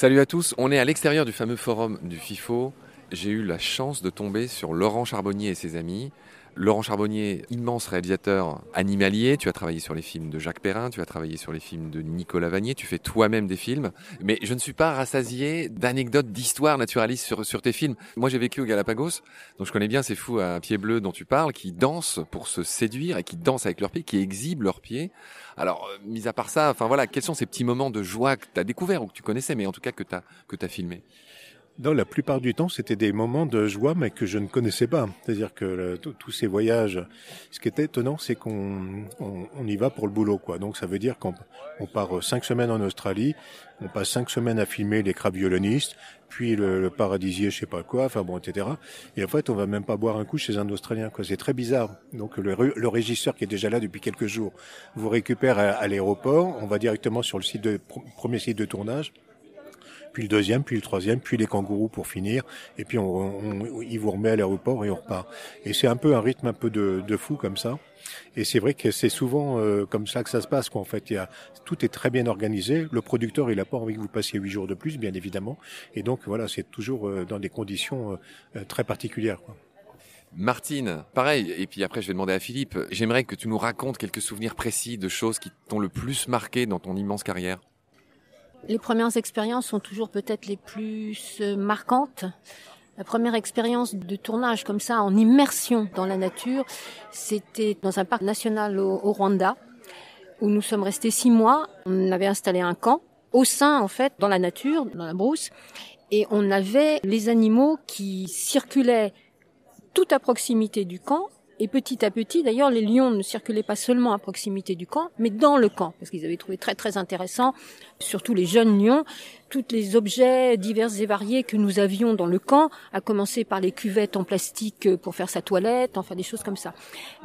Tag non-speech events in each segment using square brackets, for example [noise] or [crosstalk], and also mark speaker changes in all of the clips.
Speaker 1: Salut à tous, on est à l'extérieur du fameux forum du FIFO. J'ai eu la chance de tomber sur Laurent Charbonnier et ses amis. Laurent Charbonnier, immense réalisateur animalier, tu as travaillé sur les films de Jacques Perrin, tu as travaillé sur les films de Nicolas Vanier, tu fais toi-même des films, mais je ne suis pas rassasié d'anecdotes, d'histoires naturalistes sur, sur tes films. Moi j'ai vécu au Galapagos, donc je connais bien ces fous à pieds bleus dont tu parles, qui dansent pour se séduire et qui dansent avec leurs pieds, qui exhibent leurs pieds. Alors, euh, mis à part ça, enfin voilà, quels sont ces petits moments de joie que tu as découverts ou que tu connaissais, mais en tout cas que tu as, que as
Speaker 2: dans la plupart du temps, c'était des moments de joie, mais que je ne connaissais pas. C'est-à-dire que tous ces voyages, ce qui est étonnant, c'est qu'on on, y va pour le boulot, quoi. Donc ça veut dire qu'on on part cinq semaines en Australie, on passe cinq semaines à filmer les crabes violonistes, puis le, le, paradisier, je sais pas quoi, enfin bon, etc. Et en fait, on va même pas boire un coup chez un Australien, quoi. C'est très bizarre. Donc le, le, régisseur qui est déjà là depuis quelques jours vous récupère à, à l'aéroport, on va directement sur le site de premier site de tournage puis le deuxième, puis le troisième, puis les kangourous pour finir, et puis on, on, vous remet à l'aéroport et on repart. Et c'est un peu un rythme un peu de, de fou comme ça. Et c'est vrai que c'est souvent euh, comme ça que ça se passe. Quoi. En fait, y a, tout est très bien organisé. Le producteur, il a pas envie que vous passiez huit jours de plus, bien évidemment. Et donc voilà, c'est toujours euh, dans des conditions euh, très particulières. Quoi.
Speaker 1: Martine, pareil, et puis après je vais demander à Philippe, j'aimerais que tu nous racontes quelques souvenirs précis de choses qui t'ont le plus marqué dans ton immense carrière.
Speaker 3: Les premières expériences sont toujours peut-être les plus euh, marquantes. La première expérience de tournage comme ça, en immersion dans la nature, c'était dans un parc national au, Rwanda, où nous sommes restés six mois. On avait installé un camp au sein, en fait, dans la nature, dans la brousse, et on avait les animaux qui circulaient tout à proximité du camp et petit à petit, d'ailleurs, les lions ne circulaient pas seulement à proximité du camp, mais dans le camp, parce qu'ils avaient trouvé très très intéressant, surtout les jeunes lions, tous les objets divers et variés que nous avions dans le camp, à commencer par les cuvettes en plastique pour faire sa toilette, enfin des choses comme ça.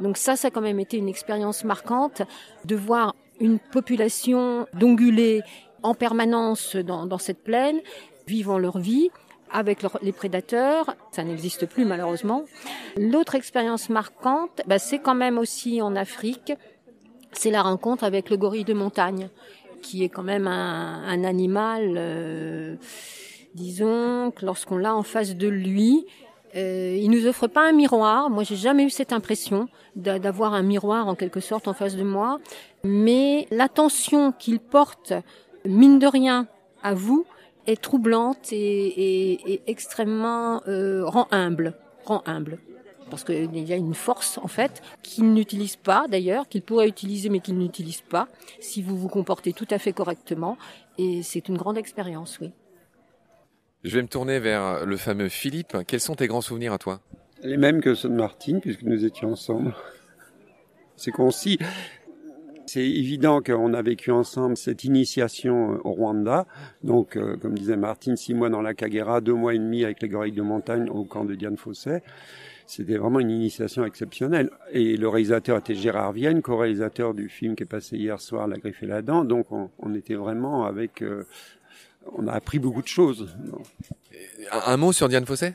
Speaker 3: Donc ça, ça a quand même été une expérience marquante de voir une population d'ongulés en permanence dans, dans cette plaine, vivant leur vie, avec les prédateurs. Ça n'existe plus malheureusement. L'autre expérience marquante, bah, c'est quand même aussi en Afrique. C'est la rencontre avec le gorille de montagne, qui est quand même un, un animal, euh, disons, que lorsqu'on l'a en face de lui, euh, il nous offre pas un miroir. Moi, j'ai jamais eu cette impression d'avoir un miroir en quelque sorte en face de moi. Mais l'attention qu'il porte, mine de rien, à vous, est troublante et, extrêmement euh, rend humble, rend humble. Parce qu'il y a une force en fait qu'il n'utilise pas d'ailleurs, qu'il pourrait utiliser mais qu'il n'utilise pas si vous vous comportez tout à fait correctement. Et c'est une grande expérience, oui.
Speaker 1: Je vais me tourner vers le fameux Philippe. Quels sont tes grands souvenirs à toi?
Speaker 4: Les mêmes que ceux de Martine, puisque nous étions ensemble. C'est concis. C'est évident qu'on a vécu ensemble cette initiation euh, au Rwanda. Donc, euh, comme disait Martine, six mois dans la Kagera, deux mois et demi avec les gorilles de montagne au camp de Diane Fossé. C'était vraiment une initiation exceptionnelle. Et le réalisateur était Gérard Vienne, co-réalisateur du film qui est passé hier soir, La Griffe et la Dent. Donc, on, était vraiment avec... Euh, on a appris beaucoup de choses.
Speaker 1: Un, mot sur Diane Fossé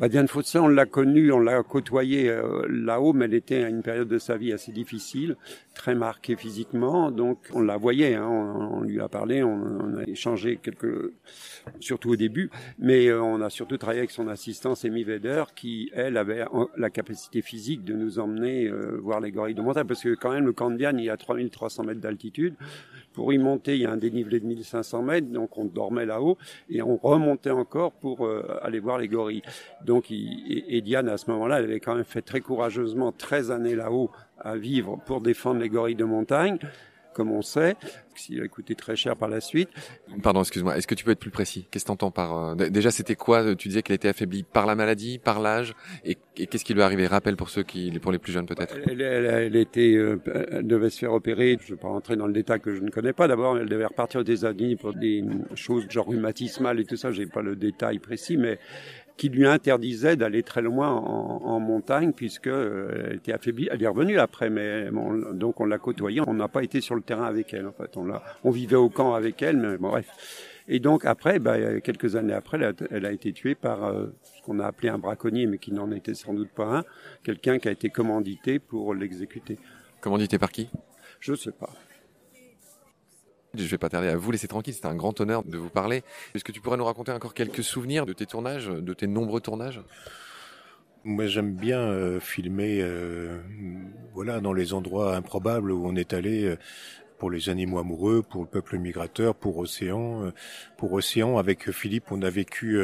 Speaker 4: bah, Diane Fossé, on l'a connue, on l'a côtoyée euh, là-haut, mais elle était à une période de sa vie assez difficile, très marquée physiquement, donc on la voyait, hein, on, lui a parlé, on, a échangé quelques, surtout au début, mais euh, on a surtout travaillé avec son assistante Amy Vedder, qui, elle, avait la capacité physique de nous emmener euh, voir les gorilles de montagne, parce que quand même, le camp de Diane, il y a 3300 mètres d'altitude, pour y monter, il y a un dénivelé de 1500 mètres, donc on dormait là-haut et on remontait encore pour euh, aller voir les gorilles. Donc, et, Diane, à ce moment-là, elle avait quand même fait très courageusement 13 années là-haut à vivre pour défendre les gorilles de montagne comme on sait, s'il a coûté très cher par la suite.
Speaker 1: Pardon, excuse-moi, est-ce que tu peux être plus précis? Qu'est-ce que tu entends par... Euh, déjà, c'était quoi Tu disais qu'elle était affaiblie par la maladie, par l'âge, et, qu'est-ce qui lui est arrivé? Rappelle pour ceux qui, pour les plus jeunes peut-être.
Speaker 4: Elle, elle, était, euh, elle devait se faire opérer, je ne vais pas rentrer dans le détail que je ne connais pas. D'abord, elle devait repartir aux États-Unis pour des choses genre rhumatismales et tout ça, j'ai pas le détail précis, mais qui lui interdisait d'aller très loin en, en montagne puisque euh, elle était affaiblie. Elle est revenue après, mais donc on l'a côtoyée. On n'a pas été sur le terrain avec elle. En fait, on l'a, on vivait au camp avec elle, mais bon, bref. Et donc après, bah, quelques années après, elle a, elle a été tuée par euh, ce qu'on a appelé un braconnier, mais qui n'en était sans doute pas un, quelqu'un qui a été commandité pour l'exécuter.
Speaker 1: Commandité par qui?
Speaker 4: Je sais pas.
Speaker 1: Je vais pas tarder à vous laisser tranquille, c'était un grand honneur de vous parler. Est-ce que tu pourrais nous raconter encore quelques souvenirs de tes tournages, de tes nombreux tournages?
Speaker 2: Moi, j'aime bien euh, filmer, euh, voilà, dans les endroits improbables où on est allé. Euh, pour les animaux amoureux, pour le peuple migrateur, pour Océan. Pour Océan, avec Philippe, on a vécu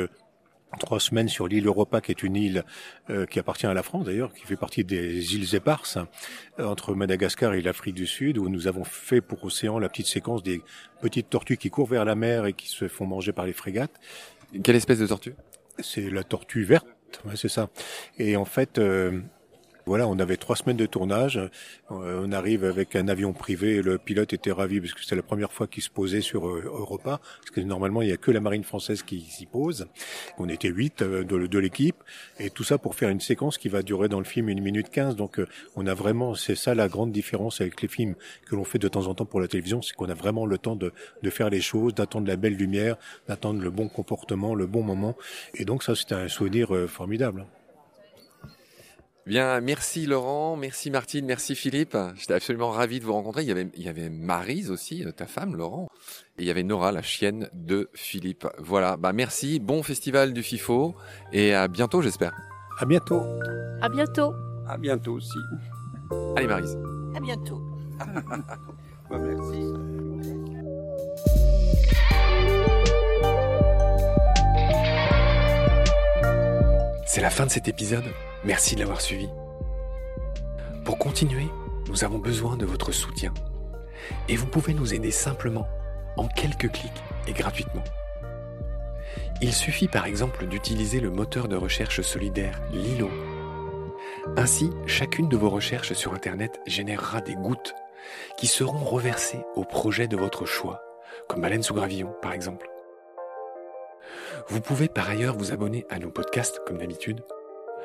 Speaker 2: trois semaines sur l'île Europa, qui est une île euh, qui appartient à la France d'ailleurs, qui fait partie des îles éparses entre Madagascar et l'Afrique du Sud, où nous avons fait pour Océan la petite séquence des petites tortues qui courent vers la mer et qui se font manger par les frégates.
Speaker 1: Quelle espèce de tortue?
Speaker 2: C'est la tortue verte, ouais, c'est ça. Et en fait, voilà, on avait trois semaines de tournage. Euh, on arrive avec un avion privé. Le pilote était ravi parce que c'était la première fois qu'il se posait sur euh, Europa. Parce que normalement, il n'y a que la marine française qui s'y pose. On était huit euh, de, l'équipe. Et tout ça pour faire une séquence qui va durer dans le film une minute quinze. Donc, on a vraiment, c'est ça la grande différence avec les films que l'on fait de temps en temps pour la télévision. C'est qu'on a vraiment le temps de, de faire les choses, d'attendre la belle lumière, d'attendre le bon comportement, le bon moment. Et donc, ça, c'était un souvenir formidable.
Speaker 1: Bien, merci Laurent, merci Martine, merci Philippe. J'étais absolument ravi de vous rencontrer. Il y avait, il y avait Marise aussi, euh, ta femme, Laurent. Et il y avait Nora, la chienne de Philippe. Voilà, bah merci, bon festival du FIFO et à bientôt, j'espère.
Speaker 2: À bientôt.
Speaker 3: À bientôt.
Speaker 4: À bientôt aussi.
Speaker 1: Allez Marise.
Speaker 5: À bientôt. [laughs]
Speaker 4: bah, merci.
Speaker 6: C'est la fin de cet épisode. Merci de l'avoir suivi. Pour continuer, nous avons besoin de votre soutien. Et vous pouvez nous aider simplement, en quelques clics et gratuitement. Il suffit par exemple d'utiliser le moteur de recherche solidaire Lilo. Ainsi, chacune de vos recherches sur Internet générera des gouttes qui seront reversées au projet de votre choix, comme Baleine sous gravillon par exemple. Vous pouvez par ailleurs vous abonner à nos podcasts comme d'habitude